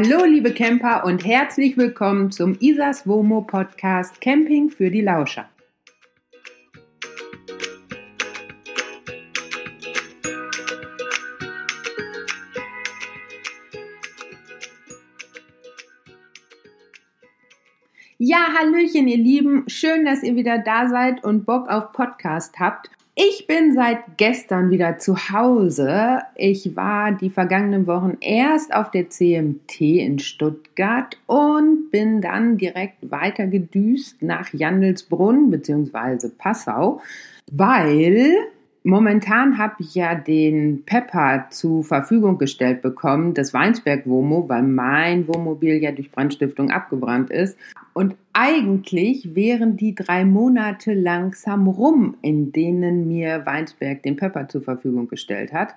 Hallo liebe Camper und herzlich willkommen zum Isas Womo Podcast Camping für die Lauscher. Ja, Hallöchen, ihr Lieben. Schön, dass ihr wieder da seid und Bock auf Podcast habt. Ich bin seit gestern wieder zu Hause. Ich war die vergangenen Wochen erst auf der CMT in Stuttgart und bin dann direkt weiter gedüst nach Jandelsbrunn bzw. Passau, weil Momentan habe ich ja den Pepper zur Verfügung gestellt bekommen, das Weinsberg Womo, weil mein Wohnmobil ja durch Brandstiftung abgebrannt ist. Und eigentlich wären die drei Monate langsam rum, in denen mir Weinsberg den Pepper zur Verfügung gestellt hat.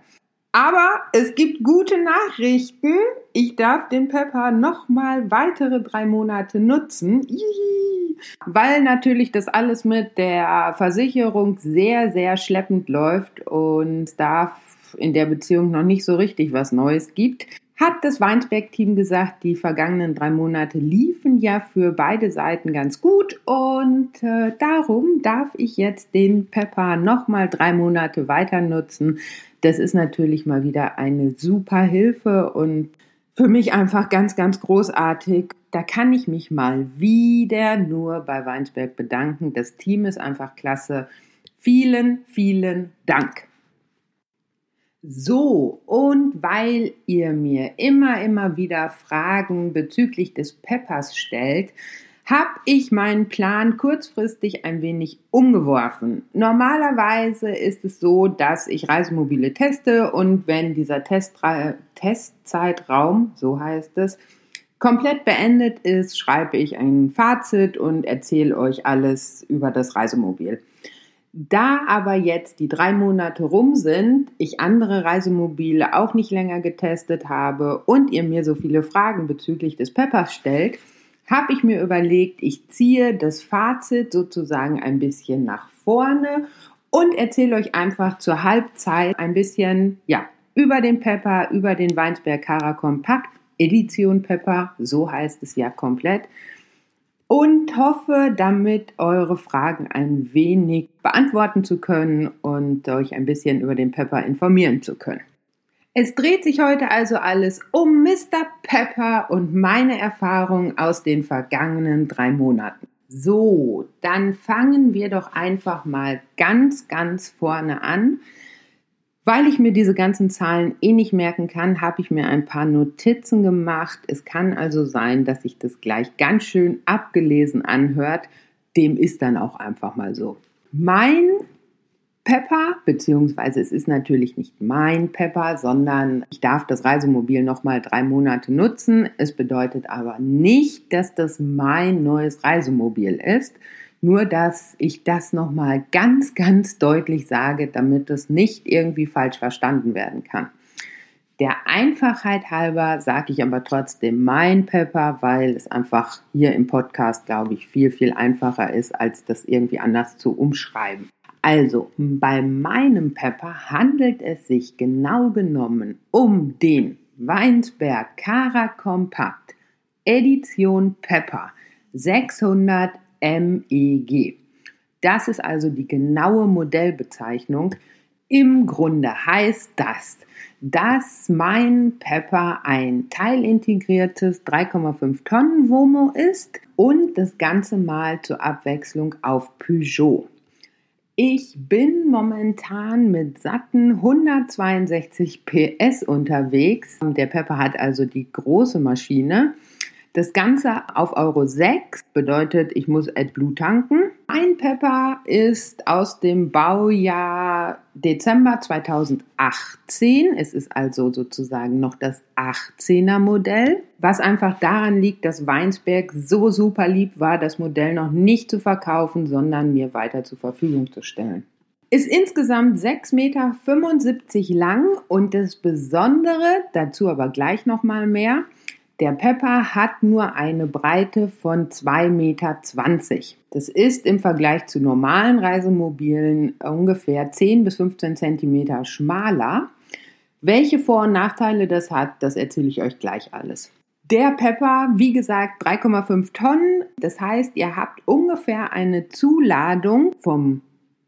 Aber es gibt gute Nachrichten. Ich darf den Pepper nochmal weitere drei Monate nutzen. Ihi. Weil natürlich das alles mit der Versicherung sehr, sehr schleppend läuft und da in der Beziehung noch nicht so richtig was Neues gibt, hat das Weinsberg-Team gesagt, die vergangenen drei Monate liefen ja für beide Seiten ganz gut und äh, darum darf ich jetzt den Pepper nochmal drei Monate weiter nutzen. Das ist natürlich mal wieder eine super Hilfe und für mich einfach ganz, ganz großartig. Da kann ich mich mal wieder nur bei Weinsberg bedanken. Das Team ist einfach klasse. Vielen, vielen Dank. So, und weil ihr mir immer, immer wieder Fragen bezüglich des Peppers stellt, habe ich meinen Plan kurzfristig ein wenig umgeworfen. Normalerweise ist es so, dass ich Reisemobile teste und wenn dieser Testra Testzeitraum, so heißt es, komplett beendet ist, schreibe ich ein Fazit und erzähle euch alles über das Reisemobil. Da aber jetzt die drei Monate rum sind, ich andere Reisemobile auch nicht länger getestet habe und ihr mir so viele Fragen bezüglich des Peppers stellt, habe ich mir überlegt, ich ziehe das Fazit sozusagen ein bisschen nach vorne und erzähle euch einfach zur Halbzeit ein bisschen, ja, über den Pepper, über den Weinsberg Cara Kompakt Edition Pepper, so heißt es ja komplett und hoffe damit eure Fragen ein wenig beantworten zu können und euch ein bisschen über den Pepper informieren zu können. Es dreht sich heute also alles um Mr. Pepper und meine Erfahrungen aus den vergangenen drei Monaten. So, dann fangen wir doch einfach mal ganz, ganz vorne an. Weil ich mir diese ganzen Zahlen eh nicht merken kann, habe ich mir ein paar Notizen gemacht. Es kann also sein, dass sich das gleich ganz schön abgelesen anhört. Dem ist dann auch einfach mal so. Mein Pepper, beziehungsweise es ist natürlich nicht mein Pepper, sondern ich darf das Reisemobil nochmal drei Monate nutzen. Es bedeutet aber nicht, dass das mein neues Reisemobil ist. Nur, dass ich das nochmal ganz, ganz deutlich sage, damit es nicht irgendwie falsch verstanden werden kann. Der Einfachheit halber sage ich aber trotzdem mein Pepper, weil es einfach hier im Podcast, glaube ich, viel, viel einfacher ist, als das irgendwie anders zu umschreiben. Also, bei meinem Pepper handelt es sich genau genommen um den Weinsberg Cara Compact Edition Pepper 600 MEG. Das ist also die genaue Modellbezeichnung. Im Grunde heißt das, dass mein Pepper ein teilintegriertes 3,5 Tonnen Womo ist und das Ganze mal zur Abwechslung auf Peugeot. Ich bin momentan mit satten 162 PS unterwegs. Der Pepper hat also die große Maschine das Ganze auf Euro 6 bedeutet, ich muss AdBlue tanken. Ein Pepper ist aus dem Baujahr Dezember 2018. Es ist also sozusagen noch das 18er Modell, was einfach daran liegt, dass Weinsberg so super lieb war, das Modell noch nicht zu verkaufen, sondern mir weiter zur Verfügung zu stellen ist insgesamt 6,75 Meter lang und das Besondere, dazu aber gleich nochmal mehr, der Pepper hat nur eine Breite von 2,20 Meter. Das ist im Vergleich zu normalen Reisemobilen ungefähr 10 bis 15 Zentimeter schmaler. Welche Vor- und Nachteile das hat, das erzähle ich euch gleich alles. Der Pepper, wie gesagt, 3,5 Tonnen. Das heißt, ihr habt ungefähr eine Zuladung vom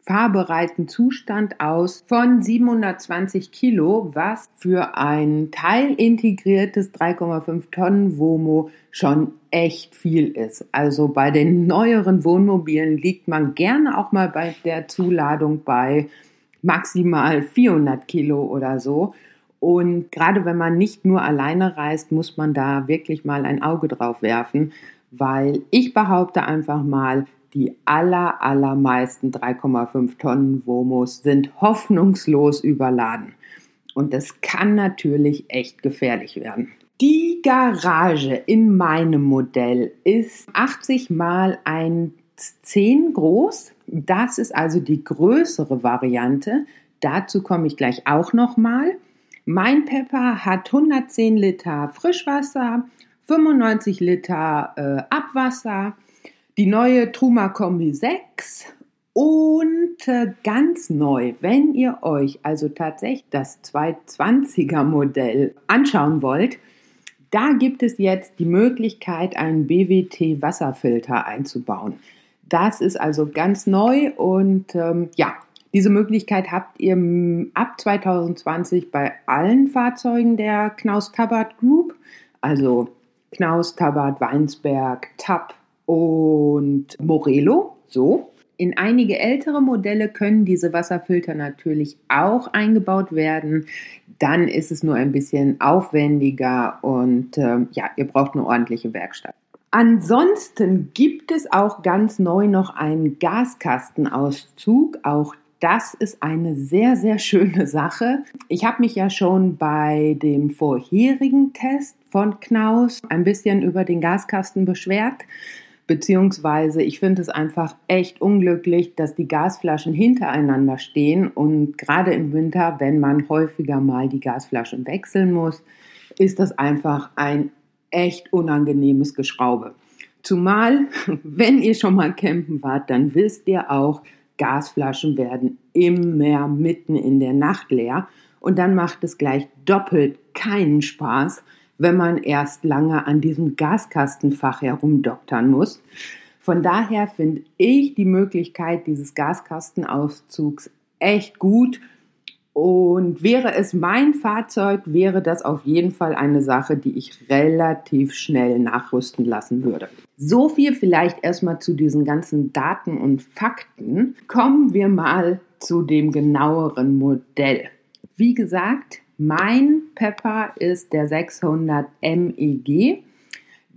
fahrbereiten Zustand aus von 720 Kilo, was für ein teilintegriertes 3,5 Tonnen Womo schon echt viel ist. Also bei den neueren Wohnmobilen liegt man gerne auch mal bei der Zuladung bei maximal 400 Kilo oder so. Und gerade wenn man nicht nur alleine reist, muss man da wirklich mal ein Auge drauf werfen, weil ich behaupte einfach mal, die aller, allermeisten 3,5 Tonnen Womos sind hoffnungslos überladen. Und das kann natürlich echt gefährlich werden. Die Garage in meinem Modell ist 80 mal 1,10 groß. Das ist also die größere Variante. Dazu komme ich gleich auch noch mal. Mein Pepper hat 110 Liter Frischwasser, 95 Liter äh, Abwasser, die neue Truma Kombi 6 und äh, ganz neu, wenn ihr euch also tatsächlich das 220er Modell anschauen wollt, da gibt es jetzt die Möglichkeit, einen BWT Wasserfilter einzubauen. Das ist also ganz neu und ähm, ja, diese Möglichkeit habt ihr ab 2020 bei allen Fahrzeugen der Knaus Tabat Group, also Knaus Tabat, Weinsberg, TAP, und Morello. So. In einige ältere Modelle können diese Wasserfilter natürlich auch eingebaut werden. Dann ist es nur ein bisschen aufwendiger und äh, ja, ihr braucht eine ordentliche Werkstatt. Ansonsten gibt es auch ganz neu noch einen Gaskastenauszug. Auch das ist eine sehr, sehr schöne Sache. Ich habe mich ja schon bei dem vorherigen Test von Knaus ein bisschen über den Gaskasten beschwert. Beziehungsweise ich finde es einfach echt unglücklich, dass die Gasflaschen hintereinander stehen und gerade im Winter, wenn man häufiger mal die Gasflaschen wechseln muss, ist das einfach ein echt unangenehmes Geschraube. Zumal, wenn ihr schon mal campen wart, dann wisst ihr auch, Gasflaschen werden immer mitten in der Nacht leer und dann macht es gleich doppelt keinen Spaß, wenn man erst lange an diesem Gaskastenfach herumdoktern muss. Von daher finde ich die Möglichkeit dieses Gaskastenauszugs echt gut. Und wäre es mein Fahrzeug, wäre das auf jeden Fall eine Sache, die ich relativ schnell nachrüsten lassen würde. So viel vielleicht erstmal zu diesen ganzen Daten und Fakten. Kommen wir mal zu dem genaueren Modell. Wie gesagt, mein Pepper ist der 600 MEG.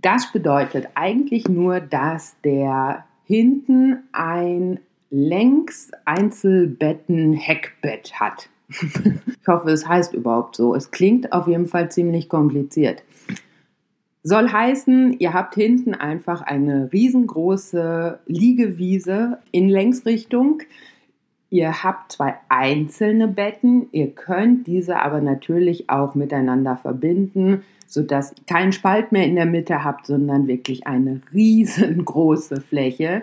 Das bedeutet eigentlich nur, dass der hinten ein Längs-Einzelbetten-Heckbett hat. ich hoffe, es heißt überhaupt so. Es klingt auf jeden Fall ziemlich kompliziert. Soll heißen, ihr habt hinten einfach eine riesengroße Liegewiese in Längsrichtung Ihr habt zwei einzelne Betten, ihr könnt diese aber natürlich auch miteinander verbinden, sodass ihr keinen Spalt mehr in der Mitte habt, sondern wirklich eine riesengroße Fläche.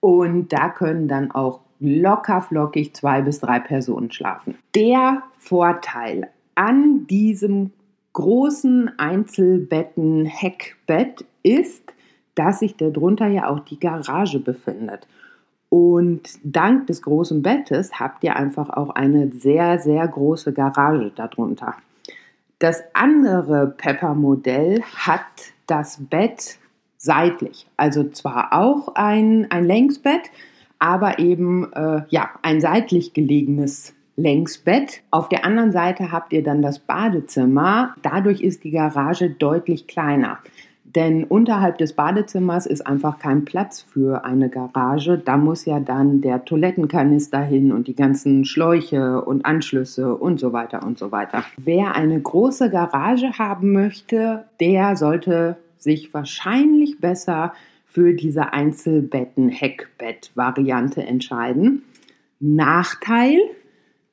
Und da können dann auch locker flockig zwei bis drei Personen schlafen. Der Vorteil an diesem großen Einzelbetten-Heckbett ist, dass sich darunter ja auch die Garage befindet. Und dank des großen Bettes habt ihr einfach auch eine sehr, sehr große Garage darunter. Das andere Pepper-Modell hat das Bett seitlich. Also zwar auch ein, ein Längsbett, aber eben äh, ja, ein seitlich gelegenes Längsbett. Auf der anderen Seite habt ihr dann das Badezimmer. Dadurch ist die Garage deutlich kleiner. Denn unterhalb des Badezimmers ist einfach kein Platz für eine Garage. Da muss ja dann der Toilettenkanister hin und die ganzen Schläuche und Anschlüsse und so weiter und so weiter. Wer eine große Garage haben möchte, der sollte sich wahrscheinlich besser für diese Einzelbetten-Heckbett-Variante entscheiden. Nachteil,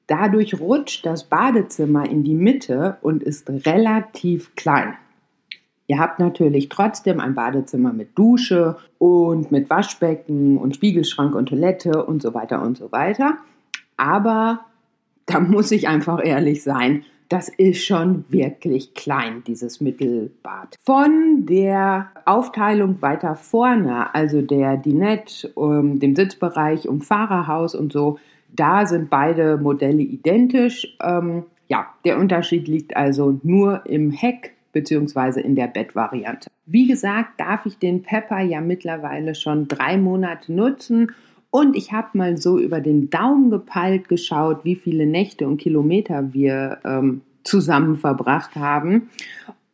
dadurch rutscht das Badezimmer in die Mitte und ist relativ klein. Ihr habt natürlich trotzdem ein Badezimmer mit Dusche und mit Waschbecken und Spiegelschrank und Toilette und so weiter und so weiter. Aber da muss ich einfach ehrlich sein, das ist schon wirklich klein, dieses Mittelbad. Von der Aufteilung weiter vorne, also der Dinette, um, dem Sitzbereich und Fahrerhaus und so, da sind beide Modelle identisch. Ähm, ja, der Unterschied liegt also nur im Heck bzw. in der Bettvariante. Wie gesagt, darf ich den Pepper ja mittlerweile schon drei Monate nutzen und ich habe mal so über den Daumen gepeilt geschaut, wie viele Nächte und Kilometer wir ähm, zusammen verbracht haben.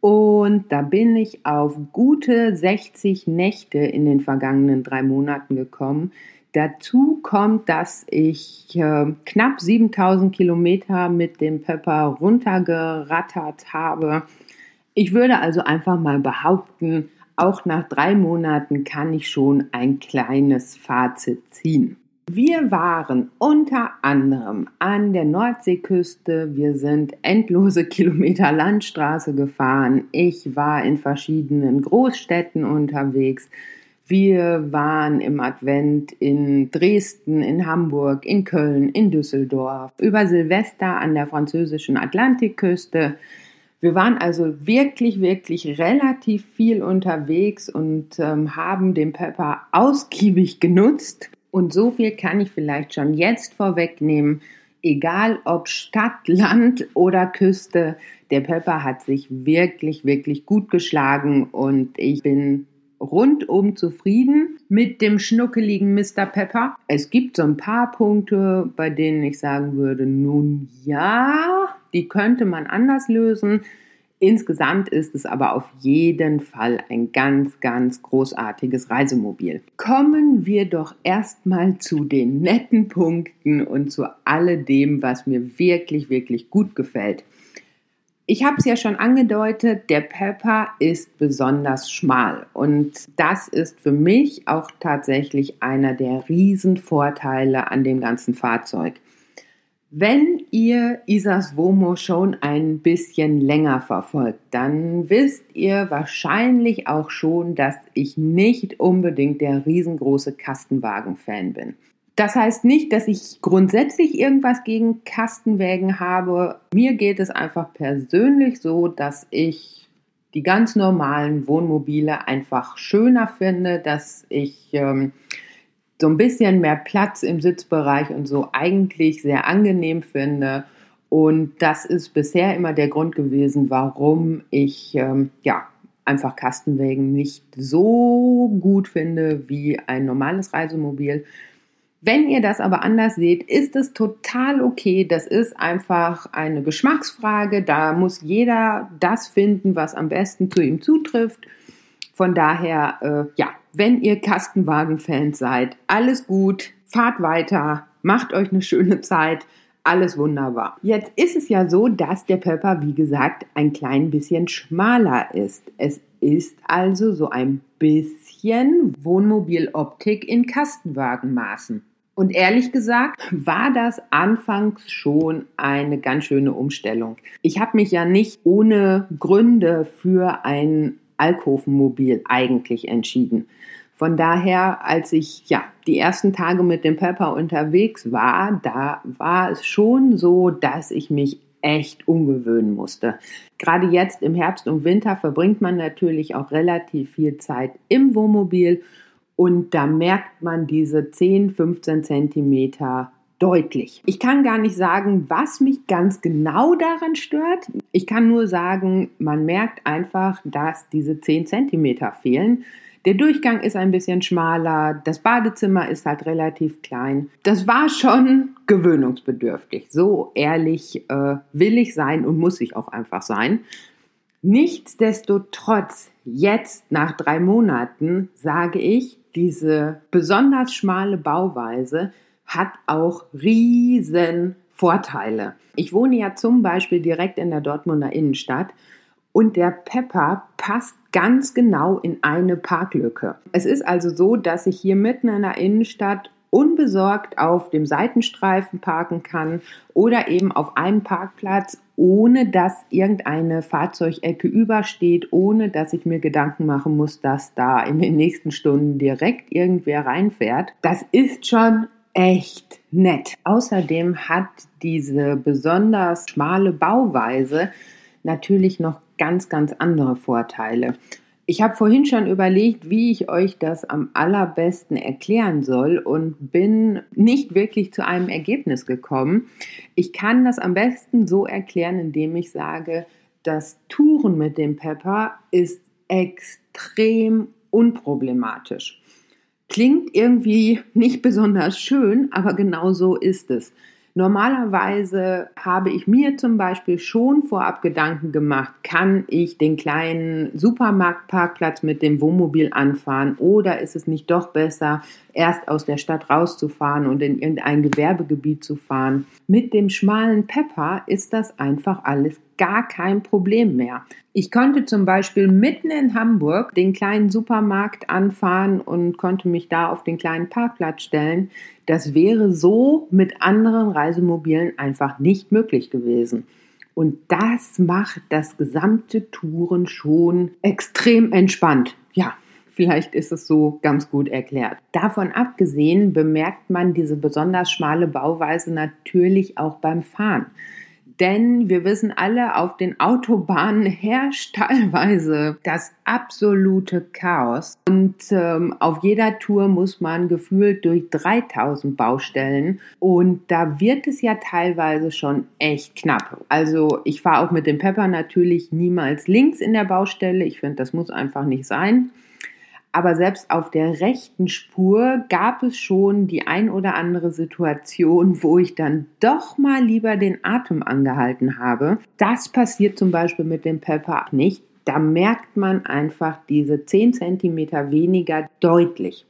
Und da bin ich auf gute 60 Nächte in den vergangenen drei Monaten gekommen. Dazu kommt, dass ich äh, knapp 7000 Kilometer mit dem Pepper runtergerattert habe. Ich würde also einfach mal behaupten, auch nach drei Monaten kann ich schon ein kleines Fazit ziehen. Wir waren unter anderem an der Nordseeküste. Wir sind endlose Kilometer Landstraße gefahren. Ich war in verschiedenen Großstädten unterwegs. Wir waren im Advent in Dresden, in Hamburg, in Köln, in Düsseldorf, über Silvester an der französischen Atlantikküste. Wir waren also wirklich, wirklich relativ viel unterwegs und ähm, haben den Pepper ausgiebig genutzt. Und so viel kann ich vielleicht schon jetzt vorwegnehmen. Egal ob Stadt, Land oder Küste, der Pepper hat sich wirklich, wirklich gut geschlagen und ich bin rundum zufrieden mit dem schnuckeligen Mr. Pepper. Es gibt so ein paar Punkte, bei denen ich sagen würde, nun ja, die könnte man anders lösen. Insgesamt ist es aber auf jeden Fall ein ganz, ganz großartiges Reisemobil. Kommen wir doch erstmal zu den netten Punkten und zu alledem, was mir wirklich, wirklich gut gefällt. Ich habe es ja schon angedeutet, der Pepper ist besonders schmal und das ist für mich auch tatsächlich einer der Riesenvorteile an dem ganzen Fahrzeug. Wenn ihr Isas Womo schon ein bisschen länger verfolgt, dann wisst ihr wahrscheinlich auch schon, dass ich nicht unbedingt der riesengroße Kastenwagen-Fan bin. Das heißt nicht, dass ich grundsätzlich irgendwas gegen Kastenwägen habe. Mir geht es einfach persönlich so, dass ich die ganz normalen Wohnmobile einfach schöner finde, dass ich ähm, so ein bisschen mehr Platz im Sitzbereich und so eigentlich sehr angenehm finde. Und das ist bisher immer der Grund gewesen, warum ich ähm, ja einfach Kastenwägen nicht so gut finde wie ein normales Reisemobil. Wenn ihr das aber anders seht, ist es total okay. Das ist einfach eine Geschmacksfrage. Da muss jeder das finden, was am besten zu ihm zutrifft. Von daher, äh, ja, wenn ihr Kastenwagen-Fans seid, alles gut, fahrt weiter, macht euch eine schöne Zeit, alles wunderbar. Jetzt ist es ja so, dass der Pepper, wie gesagt, ein klein bisschen schmaler ist. Es ist also so ein bisschen Wohnmobiloptik in Kastenwagenmaßen. Und ehrlich gesagt war das anfangs schon eine ganz schöne Umstellung. Ich habe mich ja nicht ohne Gründe für ein Alkovenmobil eigentlich entschieden. Von daher, als ich ja die ersten Tage mit dem Pepper unterwegs war, da war es schon so, dass ich mich echt umgewöhnen musste. Gerade jetzt im Herbst und Winter verbringt man natürlich auch relativ viel Zeit im Wohnmobil und da merkt man diese 10, 15 Zentimeter deutlich. Ich kann gar nicht sagen, was mich ganz genau daran stört. Ich kann nur sagen, man merkt einfach, dass diese 10 Zentimeter fehlen. Der Durchgang ist ein bisschen schmaler, das Badezimmer ist halt relativ klein. Das war schon gewöhnungsbedürftig. So ehrlich äh, will ich sein und muss ich auch einfach sein. Nichtsdestotrotz, jetzt nach drei Monaten sage ich, diese besonders schmale Bauweise hat auch riesen Vorteile. Ich wohne ja zum Beispiel direkt in der Dortmunder Innenstadt und der Pepper passt ganz genau in eine Parklücke. Es ist also so, dass ich hier mitten in der Innenstadt unbesorgt auf dem Seitenstreifen parken kann oder eben auf einem Parkplatz, ohne dass irgendeine Fahrzeugecke übersteht, ohne dass ich mir Gedanken machen muss, dass da in den nächsten Stunden direkt irgendwer reinfährt. Das ist schon echt nett. Außerdem hat diese besonders schmale Bauweise natürlich noch ganz, ganz andere Vorteile. Ich habe vorhin schon überlegt, wie ich euch das am allerbesten erklären soll und bin nicht wirklich zu einem Ergebnis gekommen. Ich kann das am besten so erklären, indem ich sage, das Touren mit dem Pepper ist extrem unproblematisch. Klingt irgendwie nicht besonders schön, aber genau so ist es. Normalerweise habe ich mir zum Beispiel schon vorab Gedanken gemacht, kann ich den kleinen Supermarktparkplatz mit dem Wohnmobil anfahren oder ist es nicht doch besser, erst aus der Stadt rauszufahren und in irgendein Gewerbegebiet zu fahren. Mit dem schmalen Pepper ist das einfach alles gar kein Problem mehr. Ich konnte zum Beispiel mitten in Hamburg den kleinen Supermarkt anfahren und konnte mich da auf den kleinen Parkplatz stellen. Das wäre so mit anderen Reisemobilen einfach nicht möglich gewesen. Und das macht das gesamte Touren schon extrem entspannt. Ja, Vielleicht ist es so ganz gut erklärt. Davon abgesehen bemerkt man diese besonders schmale Bauweise natürlich auch beim Fahren. Denn wir wissen alle, auf den Autobahnen herrscht teilweise das absolute Chaos. Und ähm, auf jeder Tour muss man gefühlt durch 3000 Baustellen. Und da wird es ja teilweise schon echt knapp. Also ich fahre auch mit dem Pepper natürlich niemals links in der Baustelle. Ich finde, das muss einfach nicht sein. Aber selbst auf der rechten Spur gab es schon die ein oder andere Situation, wo ich dann doch mal lieber den Atem angehalten habe. Das passiert zum Beispiel mit dem Pepper nicht. Da merkt man einfach diese 10 cm weniger deutlich.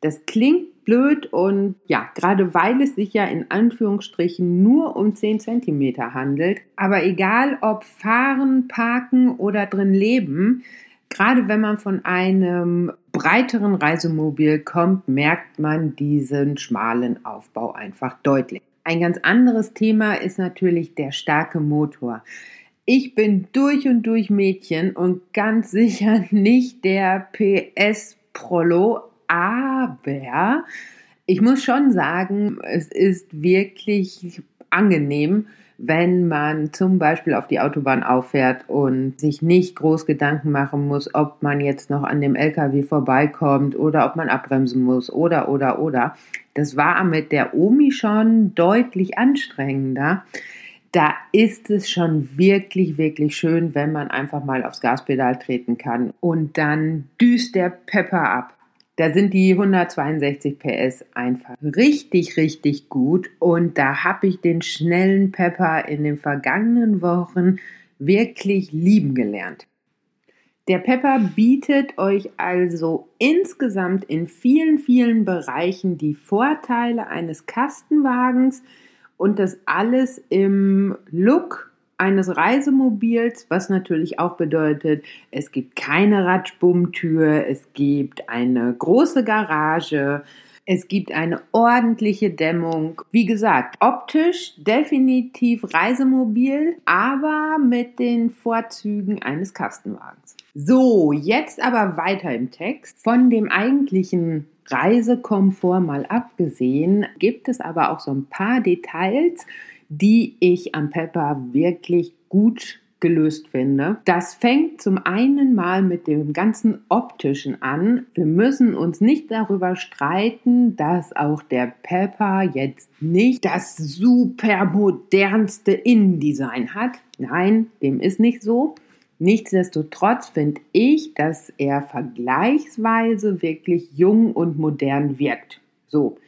Das klingt blöd und ja, gerade weil es sich ja in Anführungsstrichen nur um 10 cm handelt. Aber egal ob fahren, parken oder drin leben, Gerade wenn man von einem breiteren Reisemobil kommt, merkt man diesen schmalen Aufbau einfach deutlich. Ein ganz anderes Thema ist natürlich der starke Motor. Ich bin durch und durch Mädchen und ganz sicher nicht der PS-Prolo, aber ich muss schon sagen, es ist wirklich angenehm, wenn man zum Beispiel auf die Autobahn auffährt und sich nicht groß Gedanken machen muss, ob man jetzt noch an dem LKW vorbeikommt oder ob man abbremsen muss oder oder oder. Das war mit der Omi schon deutlich anstrengender. Da ist es schon wirklich, wirklich schön, wenn man einfach mal aufs Gaspedal treten kann und dann düst der Pepper ab. Da sind die 162 PS einfach richtig, richtig gut. Und da habe ich den schnellen Pepper in den vergangenen Wochen wirklich lieben gelernt. Der Pepper bietet euch also insgesamt in vielen, vielen Bereichen die Vorteile eines Kastenwagens und das alles im Look eines Reisemobils, was natürlich auch bedeutet, es gibt keine Radschbummtür, es gibt eine große Garage, es gibt eine ordentliche Dämmung. Wie gesagt, optisch definitiv Reisemobil, aber mit den Vorzügen eines Kastenwagens. So, jetzt aber weiter im Text. Von dem eigentlichen Reisekomfort mal abgesehen, gibt es aber auch so ein paar Details, die ich am Pepper wirklich gut gelöst finde. Das fängt zum einen mal mit dem ganzen optischen an. Wir müssen uns nicht darüber streiten, dass auch der Pepper jetzt nicht das super modernste Innendesign hat. Nein, dem ist nicht so. Nichtsdestotrotz finde ich, dass er vergleichsweise wirklich jung und modern wirkt. So.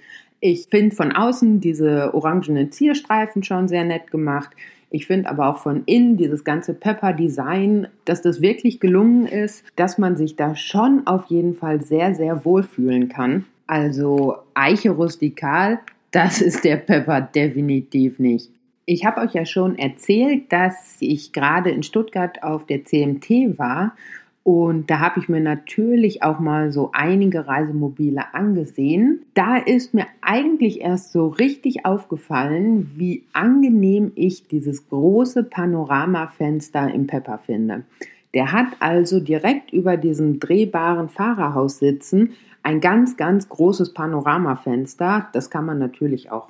Ich finde von außen diese orangenen Zierstreifen schon sehr nett gemacht. Ich finde aber auch von innen dieses ganze Pepper-Design, dass das wirklich gelungen ist, dass man sich da schon auf jeden Fall sehr, sehr wohlfühlen kann. Also Eiche rustikal, das ist der Pepper definitiv nicht. Ich habe euch ja schon erzählt, dass ich gerade in Stuttgart auf der CMT war und da habe ich mir natürlich auch mal so einige Reisemobile angesehen. Da ist mir eigentlich erst so richtig aufgefallen, wie angenehm ich dieses große Panoramafenster im Pepper finde. Der hat also direkt über diesem drehbaren Fahrerhaus sitzen ein ganz, ganz großes Panoramafenster. Das kann man natürlich auch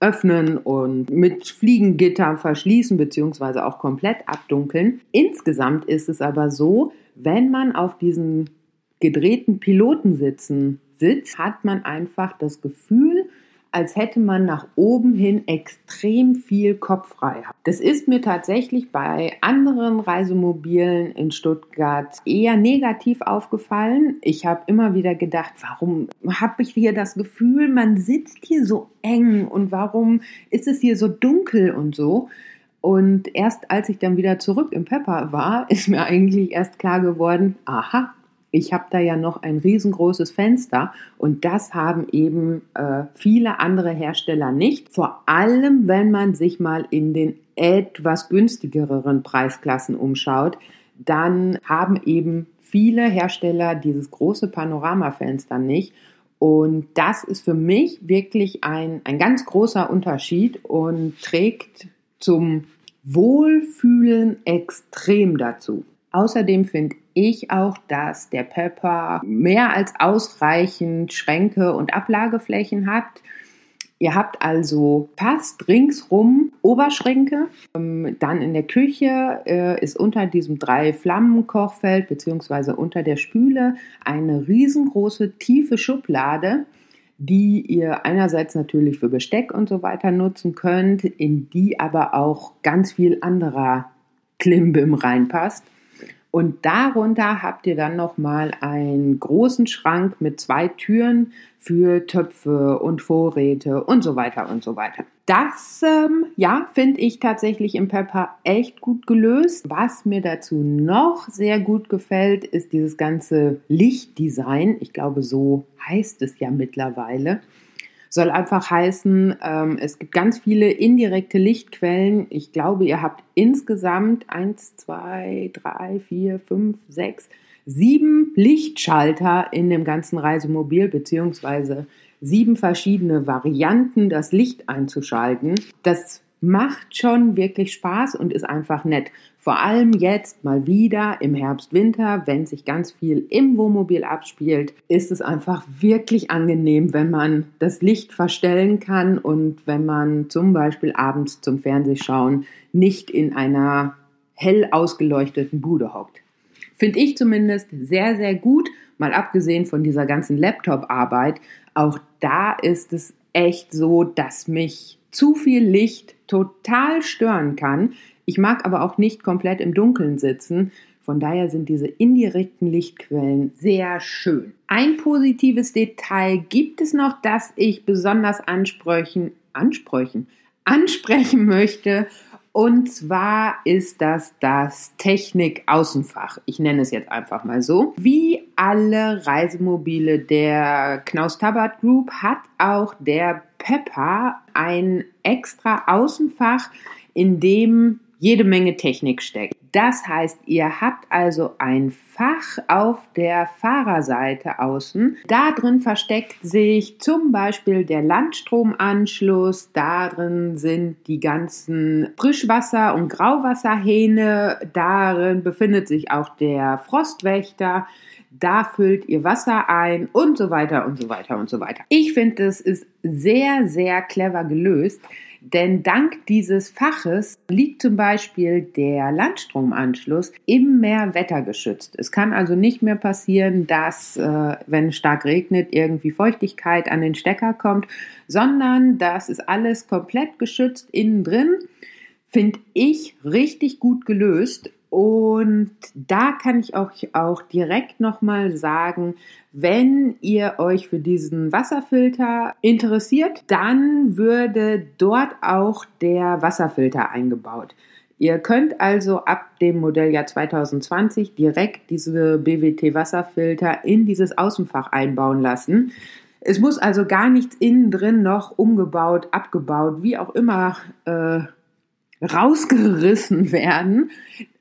öffnen und mit Fliegengitter verschließen beziehungsweise auch komplett abdunkeln. Insgesamt ist es aber so, wenn man auf diesen gedrehten Pilotensitzen sitzt, hat man einfach das Gefühl, als hätte man nach oben hin extrem viel Kopffreiheit. Das ist mir tatsächlich bei anderen Reisemobilen in Stuttgart eher negativ aufgefallen. Ich habe immer wieder gedacht, warum habe ich hier das Gefühl, man sitzt hier so eng und warum ist es hier so dunkel und so? Und erst als ich dann wieder zurück im Pepper war, ist mir eigentlich erst klar geworden, aha, ich habe da ja noch ein riesengroßes Fenster und das haben eben äh, viele andere Hersteller nicht. Vor allem, wenn man sich mal in den etwas günstigeren Preisklassen umschaut, dann haben eben viele Hersteller dieses große Panoramafenster nicht. Und das ist für mich wirklich ein, ein ganz großer Unterschied und trägt zum Wohlfühlen extrem dazu. Außerdem finde ich auch, dass der Pepper mehr als ausreichend Schränke und Ablageflächen hat. Ihr habt also fast ringsrum Oberschränke. Ähm, dann in der Küche äh, ist unter diesem Drei-Flammen-Kochfeld beziehungsweise unter der Spüle eine riesengroße tiefe Schublade, die ihr einerseits natürlich für Besteck und so weiter nutzen könnt, in die aber auch ganz viel anderer Klimbim reinpasst. Und darunter habt ihr dann nochmal einen großen Schrank mit zwei Türen für Töpfe und Vorräte und so weiter und so weiter. Das, ähm, ja, finde ich tatsächlich im Pepper echt gut gelöst. Was mir dazu noch sehr gut gefällt, ist dieses ganze Lichtdesign. Ich glaube, so heißt es ja mittlerweile soll einfach heißen, ähm, es gibt ganz viele indirekte Lichtquellen. Ich glaube, ihr habt insgesamt eins, zwei, drei, vier, fünf, sechs, sieben Lichtschalter in dem ganzen Reisemobil, beziehungsweise sieben verschiedene Varianten, das Licht einzuschalten. Das macht schon wirklich Spaß und ist einfach nett. Vor allem jetzt mal wieder im Herbst, Winter, wenn sich ganz viel im Wohnmobil abspielt, ist es einfach wirklich angenehm, wenn man das Licht verstellen kann und wenn man zum Beispiel abends zum Fernsehschauen nicht in einer hell ausgeleuchteten Bude hockt. Finde ich zumindest sehr, sehr gut, mal abgesehen von dieser ganzen Laptop-Arbeit. Auch da ist es echt so, dass mich zu viel Licht total stören kann. Ich mag aber auch nicht komplett im Dunkeln sitzen. Von daher sind diese indirekten Lichtquellen sehr schön. Ein positives Detail gibt es noch, das ich besonders ansprechen, ansprechen, ansprechen möchte. Und zwar ist das das Technik-Außenfach. Ich nenne es jetzt einfach mal so. Wie alle Reisemobile der Knaus Tabat Group hat auch der Pepper ein extra Außenfach, in dem jede Menge Technik steckt. Das heißt, ihr habt also ein Fach auf der Fahrerseite außen. Da drin versteckt sich zum Beispiel der Landstromanschluss. Da drin sind die ganzen Frischwasser- und Grauwasserhähne. Darin befindet sich auch der Frostwächter. Da füllt ihr Wasser ein und so weiter und so weiter und so weiter. Ich finde, es ist sehr, sehr clever gelöst. Denn dank dieses Faches liegt zum Beispiel der Landstromanschluss im Meer wettergeschützt. Es kann also nicht mehr passieren, dass, äh, wenn es stark regnet, irgendwie Feuchtigkeit an den Stecker kommt, sondern das ist alles komplett geschützt innen drin. Finde ich richtig gut gelöst und da kann ich euch auch direkt nochmal sagen, wenn ihr euch für diesen Wasserfilter interessiert, dann würde dort auch der Wasserfilter eingebaut. Ihr könnt also ab dem Modelljahr 2020 direkt diese BWT-Wasserfilter in dieses Außenfach einbauen lassen. Es muss also gar nichts innen drin noch umgebaut, abgebaut, wie auch immer äh, rausgerissen werden.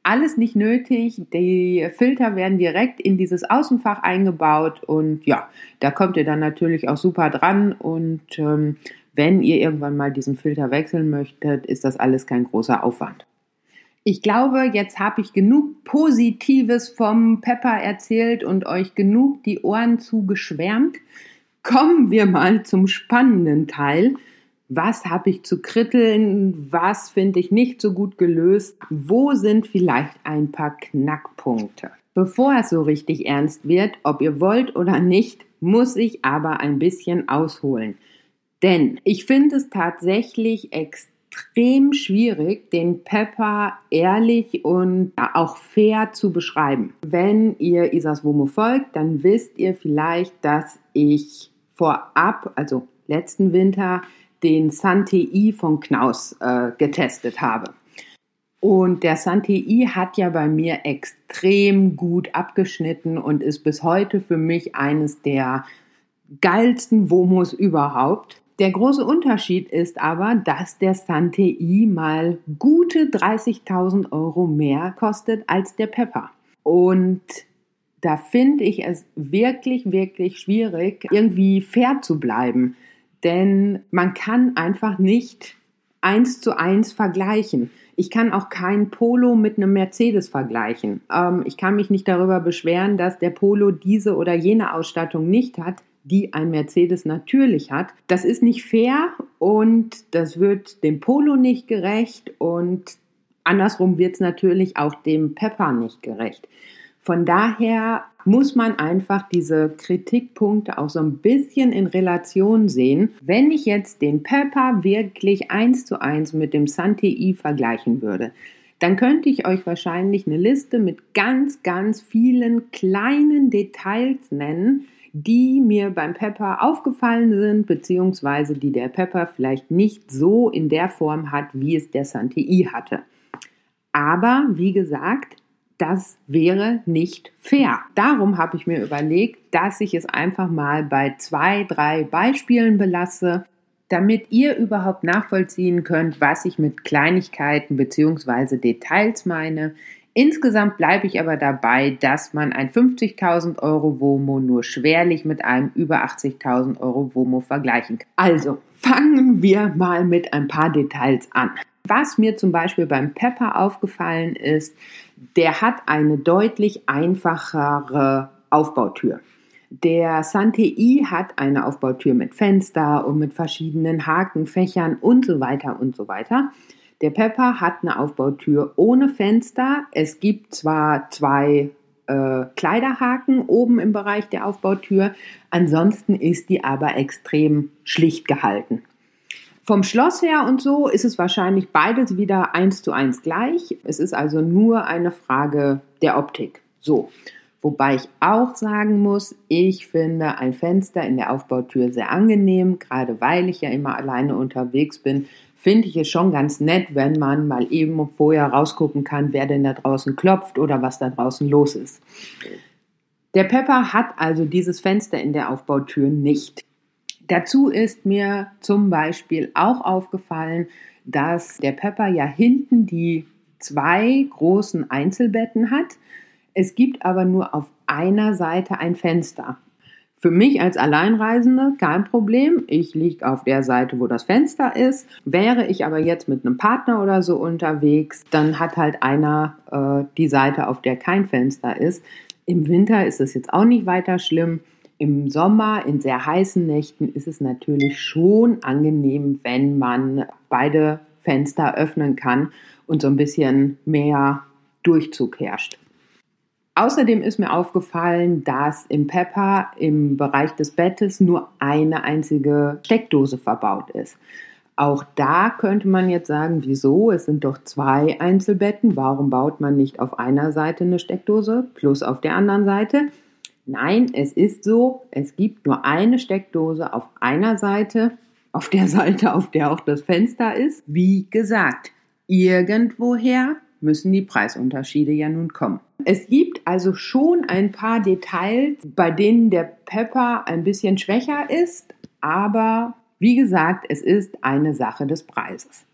Alles nicht nötig. Die Filter werden direkt in dieses Außenfach eingebaut und ja, da kommt ihr dann natürlich auch super dran. Und ähm, wenn ihr irgendwann mal diesen Filter wechseln möchtet, ist das alles kein großer Aufwand. Ich glaube, jetzt habe ich genug Positives vom Pepper erzählt und euch genug die Ohren zugeschwärmt. Kommen wir mal zum spannenden Teil. Was habe ich zu kritteln? Was finde ich nicht so gut gelöst? Wo sind vielleicht ein paar Knackpunkte? Bevor es so richtig ernst wird, ob ihr wollt oder nicht, muss ich aber ein bisschen ausholen. Denn ich finde es tatsächlich extrem schwierig, den Pepper ehrlich und auch fair zu beschreiben. Wenn ihr Isas Womo folgt, dann wisst ihr vielleicht, dass ich vorab, also letzten Winter, den Sante-I von Knaus äh, getestet habe. Und der Sante-I hat ja bei mir extrem gut abgeschnitten und ist bis heute für mich eines der geilsten Womos überhaupt. Der große Unterschied ist aber, dass der Sante-I mal gute 30.000 Euro mehr kostet als der Pepper. Und da finde ich es wirklich, wirklich schwierig, irgendwie fair zu bleiben. Denn man kann einfach nicht eins zu eins vergleichen. Ich kann auch kein Polo mit einem Mercedes vergleichen. Ähm, ich kann mich nicht darüber beschweren, dass der Polo diese oder jene Ausstattung nicht hat, die ein Mercedes natürlich hat. Das ist nicht fair und das wird dem Polo nicht gerecht und andersrum wird es natürlich auch dem Pepper nicht gerecht. Von daher muss man einfach diese Kritikpunkte auch so ein bisschen in Relation sehen. Wenn ich jetzt den Pepper wirklich eins zu eins mit dem Sante-I vergleichen würde, dann könnte ich euch wahrscheinlich eine Liste mit ganz, ganz vielen kleinen Details nennen, die mir beim Pepper aufgefallen sind, beziehungsweise die der Pepper vielleicht nicht so in der Form hat, wie es der Sante-I hatte. Aber wie gesagt, das wäre nicht fair. Darum habe ich mir überlegt, dass ich es einfach mal bei zwei, drei Beispielen belasse, damit ihr überhaupt nachvollziehen könnt, was ich mit Kleinigkeiten bzw. Details meine. Insgesamt bleibe ich aber dabei, dass man ein 50.000 Euro WOMO nur schwerlich mit einem über 80.000 Euro WOMO vergleichen kann. Also fangen wir mal mit ein paar Details an. Was mir zum Beispiel beim Pepper aufgefallen ist, der hat eine deutlich einfachere Aufbautür. Der Sante-I hat eine Aufbautür mit Fenster und mit verschiedenen Hakenfächern und so weiter und so weiter. Der Pepper hat eine Aufbautür ohne Fenster. Es gibt zwar zwei äh, Kleiderhaken oben im Bereich der Aufbautür, ansonsten ist die aber extrem schlicht gehalten. Vom Schloss her und so ist es wahrscheinlich beides wieder eins zu eins gleich. Es ist also nur eine Frage der Optik. So. Wobei ich auch sagen muss, ich finde ein Fenster in der Aufbautür sehr angenehm, gerade weil ich ja immer alleine unterwegs bin. Finde ich es schon ganz nett, wenn man mal eben vorher rausgucken kann, wer denn da draußen klopft oder was da draußen los ist. Der Pepper hat also dieses Fenster in der Aufbautür nicht. Dazu ist mir zum Beispiel auch aufgefallen, dass der Pepper ja hinten die zwei großen Einzelbetten hat. Es gibt aber nur auf einer Seite ein Fenster. Für mich als Alleinreisende kein Problem. Ich liege auf der Seite, wo das Fenster ist. Wäre ich aber jetzt mit einem Partner oder so unterwegs, dann hat halt einer äh, die Seite, auf der kein Fenster ist. Im Winter ist es jetzt auch nicht weiter schlimm. Im Sommer, in sehr heißen Nächten, ist es natürlich schon angenehm, wenn man beide Fenster öffnen kann und so ein bisschen mehr Durchzug herrscht. Außerdem ist mir aufgefallen, dass im Pepper im Bereich des Bettes nur eine einzige Steckdose verbaut ist. Auch da könnte man jetzt sagen, wieso? Es sind doch zwei Einzelbetten. Warum baut man nicht auf einer Seite eine Steckdose plus auf der anderen Seite? Nein, es ist so, es gibt nur eine Steckdose auf einer Seite, auf der Seite, auf der auch das Fenster ist. Wie gesagt, irgendwoher müssen die Preisunterschiede ja nun kommen. Es gibt also schon ein paar Details, bei denen der Pepper ein bisschen schwächer ist, aber wie gesagt, es ist eine Sache des Preises.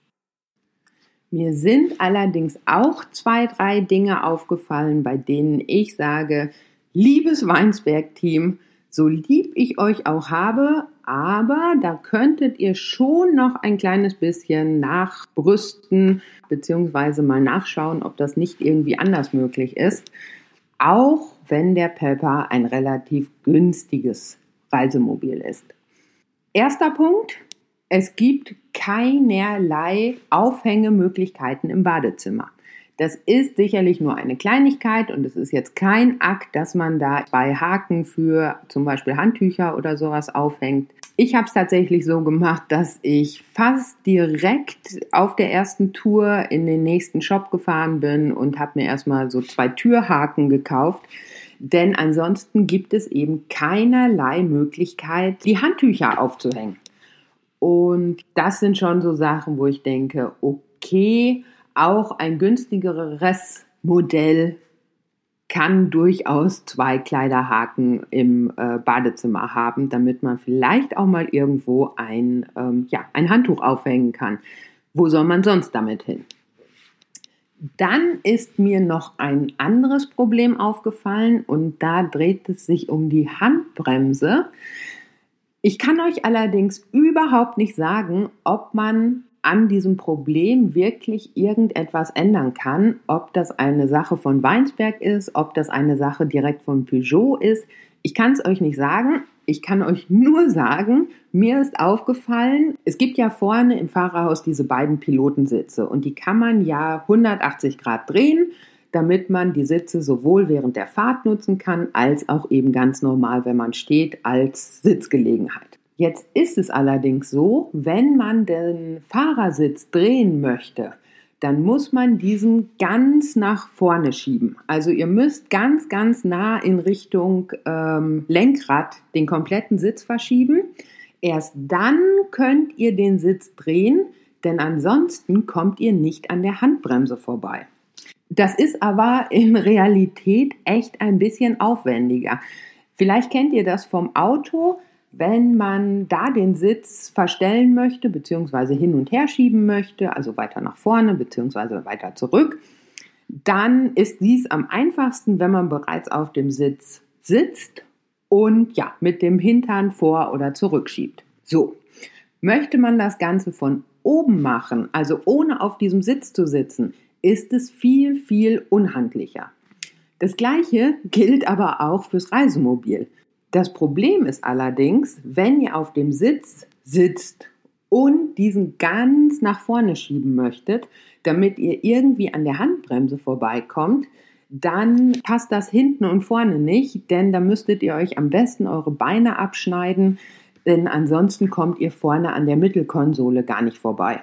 Mir sind allerdings auch zwei, drei Dinge aufgefallen, bei denen ich sage, Liebes Weinsberg-Team, so lieb ich euch auch habe, aber da könntet ihr schon noch ein kleines bisschen nachbrüsten, beziehungsweise mal nachschauen, ob das nicht irgendwie anders möglich ist. Auch wenn der Pepper ein relativ günstiges Reisemobil ist. Erster Punkt. Es gibt keinerlei Aufhängemöglichkeiten im Badezimmer. Das ist sicherlich nur eine Kleinigkeit und es ist jetzt kein Akt, dass man da bei Haken für zum Beispiel Handtücher oder sowas aufhängt. Ich habe es tatsächlich so gemacht, dass ich fast direkt auf der ersten Tour in den nächsten Shop gefahren bin und habe mir erstmal so zwei Türhaken gekauft. Denn ansonsten gibt es eben keinerlei Möglichkeit, die Handtücher aufzuhängen. Und das sind schon so Sachen, wo ich denke, okay, auch ein günstigeres Modell kann durchaus zwei Kleiderhaken im äh, Badezimmer haben, damit man vielleicht auch mal irgendwo ein, ähm, ja, ein Handtuch aufhängen kann. Wo soll man sonst damit hin? Dann ist mir noch ein anderes Problem aufgefallen und da dreht es sich um die Handbremse. Ich kann euch allerdings überhaupt nicht sagen, ob man an diesem Problem wirklich irgendetwas ändern kann, ob das eine Sache von Weinsberg ist, ob das eine Sache direkt von Peugeot ist. Ich kann es euch nicht sagen. Ich kann euch nur sagen, mir ist aufgefallen, es gibt ja vorne im Fahrerhaus diese beiden Pilotensitze und die kann man ja 180 Grad drehen, damit man die Sitze sowohl während der Fahrt nutzen kann, als auch eben ganz normal, wenn man steht, als Sitzgelegenheit. Jetzt ist es allerdings so, wenn man den Fahrersitz drehen möchte, dann muss man diesen ganz nach vorne schieben. Also ihr müsst ganz, ganz nah in Richtung ähm, Lenkrad den kompletten Sitz verschieben. Erst dann könnt ihr den Sitz drehen, denn ansonsten kommt ihr nicht an der Handbremse vorbei. Das ist aber in Realität echt ein bisschen aufwendiger. Vielleicht kennt ihr das vom Auto wenn man da den Sitz verstellen möchte, beziehungsweise hin und her schieben möchte, also weiter nach vorne, beziehungsweise weiter zurück, dann ist dies am einfachsten, wenn man bereits auf dem Sitz sitzt und ja, mit dem Hintern vor- oder zurückschiebt. So, möchte man das Ganze von oben machen, also ohne auf diesem Sitz zu sitzen, ist es viel, viel unhandlicher. Das gleiche gilt aber auch fürs Reisemobil. Das Problem ist allerdings, wenn ihr auf dem Sitz sitzt und diesen ganz nach vorne schieben möchtet, damit ihr irgendwie an der Handbremse vorbeikommt, dann passt das hinten und vorne nicht, denn da müsstet ihr euch am besten eure Beine abschneiden, denn ansonsten kommt ihr vorne an der Mittelkonsole gar nicht vorbei.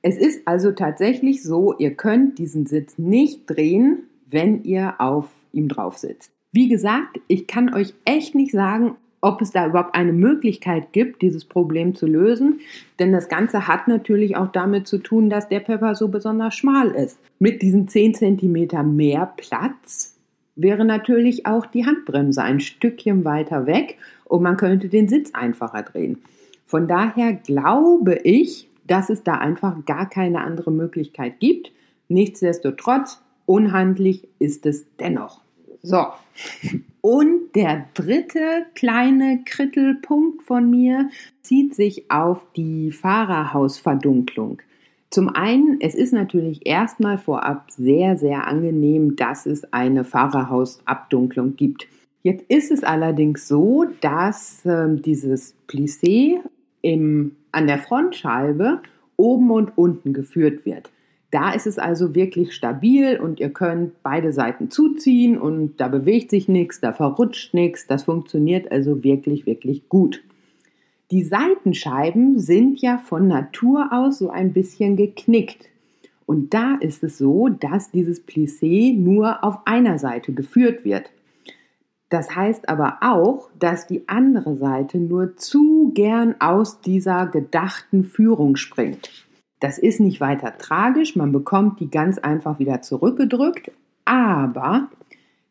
Es ist also tatsächlich so, ihr könnt diesen Sitz nicht drehen, wenn ihr auf ihm drauf sitzt. Wie gesagt, ich kann euch echt nicht sagen, ob es da überhaupt eine Möglichkeit gibt, dieses Problem zu lösen. Denn das Ganze hat natürlich auch damit zu tun, dass der Pepper so besonders schmal ist. Mit diesen 10 cm mehr Platz wäre natürlich auch die Handbremse ein Stückchen weiter weg und man könnte den Sitz einfacher drehen. Von daher glaube ich, dass es da einfach gar keine andere Möglichkeit gibt. Nichtsdestotrotz, unhandlich ist es dennoch. So. Und der dritte kleine Krittelpunkt von mir zieht sich auf die Fahrerhausverdunklung. Zum einen, es ist natürlich erstmal vorab sehr, sehr angenehm, dass es eine Fahrerhausabdunklung gibt. Jetzt ist es allerdings so, dass äh, dieses Plissé im, an der Frontscheibe oben und unten geführt wird. Da ist es also wirklich stabil und ihr könnt beide Seiten zuziehen und da bewegt sich nichts, da verrutscht nichts. Das funktioniert also wirklich, wirklich gut. Die Seitenscheiben sind ja von Natur aus so ein bisschen geknickt. Und da ist es so, dass dieses Plissé nur auf einer Seite geführt wird. Das heißt aber auch, dass die andere Seite nur zu gern aus dieser gedachten Führung springt. Das ist nicht weiter tragisch, man bekommt die ganz einfach wieder zurückgedrückt, aber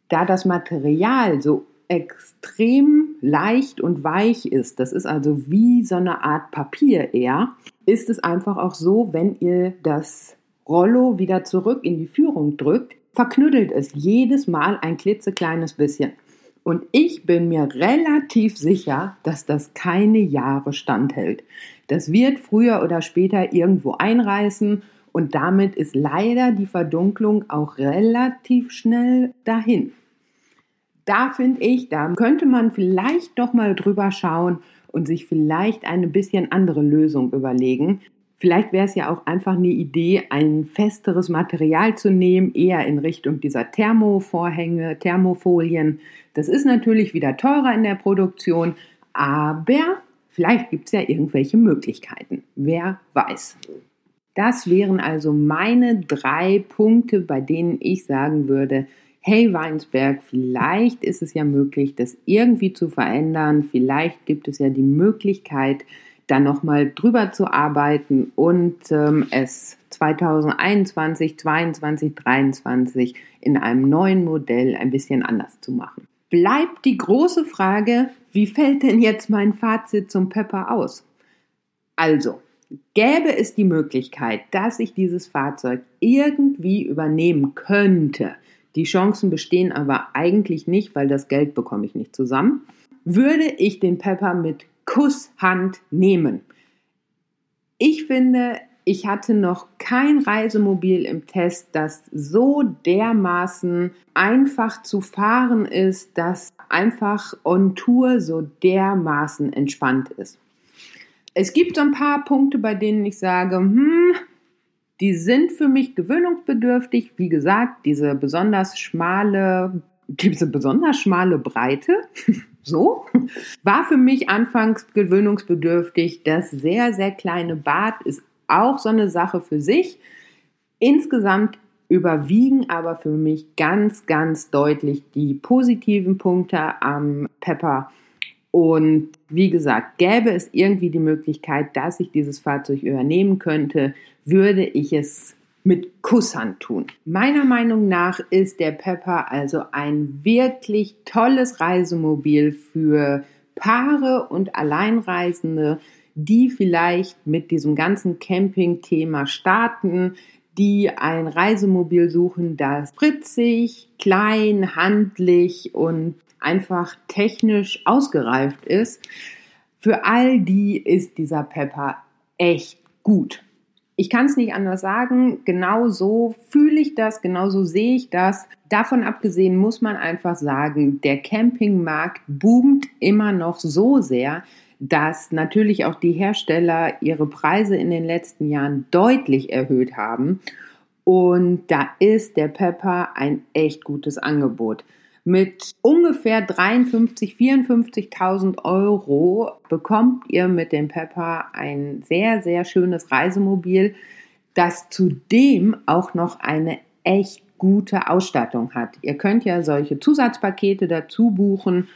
da das Material so extrem leicht und weich ist, das ist also wie so eine Art Papier eher, ist es einfach auch so, wenn ihr das Rollo wieder zurück in die Führung drückt, verknüttelt es jedes Mal ein klitzekleines bisschen. Und ich bin mir relativ sicher, dass das keine Jahre standhält. Das wird früher oder später irgendwo einreißen und damit ist leider die Verdunklung auch relativ schnell dahin. Da finde ich, da könnte man vielleicht doch mal drüber schauen und sich vielleicht eine bisschen andere Lösung überlegen. Vielleicht wäre es ja auch einfach eine Idee, ein festeres Material zu nehmen, eher in Richtung dieser Thermovorhänge, Thermofolien. Das ist natürlich wieder teurer in der Produktion, aber vielleicht gibt es ja irgendwelche Möglichkeiten. Wer weiß. Das wären also meine drei Punkte, bei denen ich sagen würde, hey Weinsberg, vielleicht ist es ja möglich, das irgendwie zu verändern. Vielleicht gibt es ja die Möglichkeit, da nochmal drüber zu arbeiten und ähm, es 2021, 2022, 2023 in einem neuen Modell ein bisschen anders zu machen. Bleibt die große Frage, wie fällt denn jetzt mein Fazit zum Pepper aus? Also, gäbe es die Möglichkeit, dass ich dieses Fahrzeug irgendwie übernehmen könnte, die Chancen bestehen aber eigentlich nicht, weil das Geld bekomme ich nicht zusammen, würde ich den Pepper mit Kusshand nehmen. Ich finde, ich hatte noch kein Reisemobil im Test, das so dermaßen einfach zu fahren ist, dass einfach on Tour so dermaßen entspannt ist. Es gibt so ein paar Punkte, bei denen ich sage, hm, die sind für mich gewöhnungsbedürftig. Wie gesagt, diese besonders schmale, diese besonders schmale Breite, so, war für mich anfangs gewöhnungsbedürftig. Das sehr, sehr kleine Bad ist auch so eine Sache für sich. Insgesamt überwiegen aber für mich ganz, ganz deutlich die positiven Punkte am Pepper und wie gesagt, gäbe es irgendwie die Möglichkeit, dass ich dieses Fahrzeug übernehmen könnte, würde ich es mit Kusshand tun. Meiner Meinung nach ist der Pepper also ein wirklich tolles Reisemobil für Paare und Alleinreisende, die vielleicht mit diesem ganzen Camping-Thema starten, die ein Reisemobil suchen, das spritzig, klein, handlich und einfach technisch ausgereift ist. Für all die ist dieser Pepper echt gut. Ich kann es nicht anders sagen, genau so fühle ich das, genau so sehe ich das. Davon abgesehen muss man einfach sagen, der Campingmarkt boomt immer noch so sehr, dass natürlich auch die Hersteller ihre Preise in den letzten Jahren deutlich erhöht haben. Und da ist der Pepper ein echt gutes Angebot. Mit ungefähr 53, 54.000 Euro bekommt ihr mit dem Pepper ein sehr, sehr schönes Reisemobil, das zudem auch noch eine echt gute Ausstattung hat. Ihr könnt ja solche Zusatzpakete dazu buchen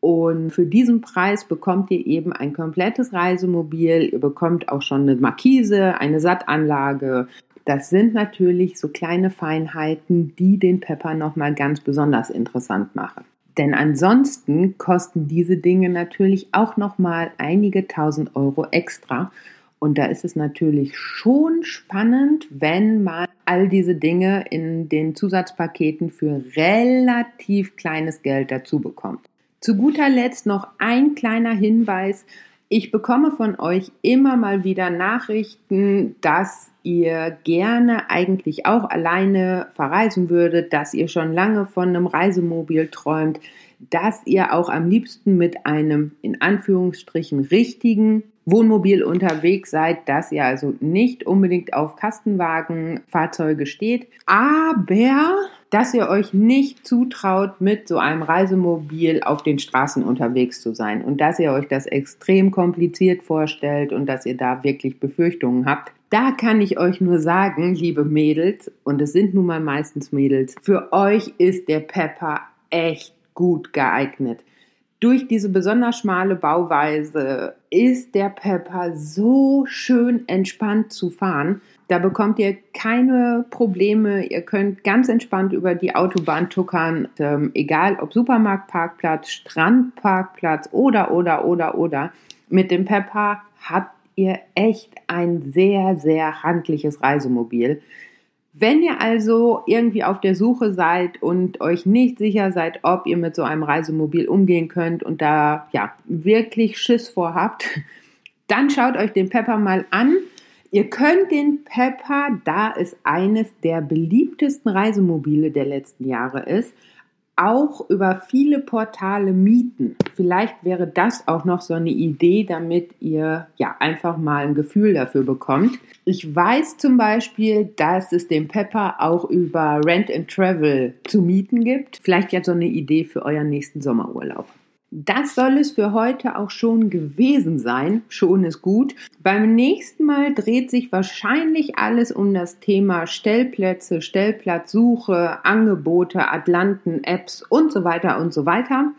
und für diesen Preis bekommt ihr eben ein komplettes Reisemobil. Ihr bekommt auch schon eine Markise, eine Sattanlage, das sind natürlich so kleine Feinheiten, die den Pepper nochmal ganz besonders interessant machen. Denn ansonsten kosten diese Dinge natürlich auch nochmal einige tausend Euro extra. Und da ist es natürlich schon spannend, wenn man all diese Dinge in den Zusatzpaketen für relativ kleines Geld dazu bekommt. Zu guter Letzt noch ein kleiner Hinweis ich bekomme von euch immer mal wieder Nachrichten, dass ihr gerne eigentlich auch alleine verreisen würdet, dass ihr schon lange von einem Reisemobil träumt, dass ihr auch am liebsten mit einem in Anführungsstrichen richtigen Wohnmobil unterwegs seid, dass ihr also nicht unbedingt auf Kastenwagenfahrzeuge steht, aber dass ihr euch nicht zutraut, mit so einem Reisemobil auf den Straßen unterwegs zu sein und dass ihr euch das extrem kompliziert vorstellt und dass ihr da wirklich Befürchtungen habt. Da kann ich euch nur sagen, liebe Mädels, und es sind nun mal meistens Mädels, für euch ist der Pepper echt gut geeignet. Durch diese besonders schmale Bauweise ist der Pepper so schön entspannt zu fahren. Da bekommt ihr keine Probleme. Ihr könnt ganz entspannt über die Autobahn tuckern, ähm, egal ob Supermarktparkplatz, Strandparkplatz oder, oder, oder, oder. Mit dem Pepper habt ihr echt ein sehr, sehr handliches Reisemobil. Wenn ihr also irgendwie auf der Suche seid und euch nicht sicher seid, ob ihr mit so einem Reisemobil umgehen könnt und da ja wirklich Schiss vorhabt, dann schaut euch den Pepper mal an. Ihr könnt den Pepper, da es eines der beliebtesten Reisemobile der letzten Jahre ist, auch über viele Portale mieten. Vielleicht wäre das auch noch so eine Idee, damit ihr ja einfach mal ein Gefühl dafür bekommt. Ich weiß zum Beispiel, dass es den Pepper auch über Rent and Travel zu mieten gibt. Vielleicht ja so eine Idee für euren nächsten Sommerurlaub. Das soll es für heute auch schon gewesen sein. Schon ist gut. Beim nächsten Mal dreht sich wahrscheinlich alles um das Thema Stellplätze, Stellplatzsuche, Angebote, Atlanten, Apps und so weiter und so weiter.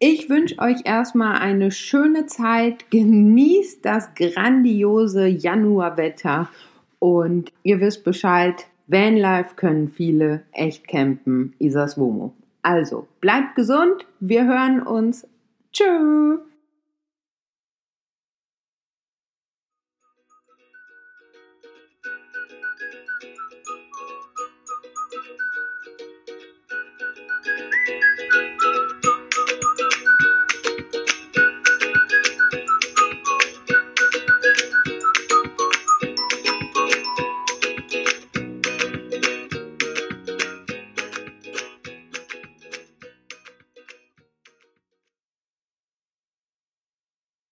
Ich wünsche euch erstmal eine schöne Zeit. Genießt das grandiose Januarwetter und ihr wisst Bescheid. Vanlife können viele echt campen. Isas Womo. Also, bleibt gesund. Wir hören uns. Tschüss.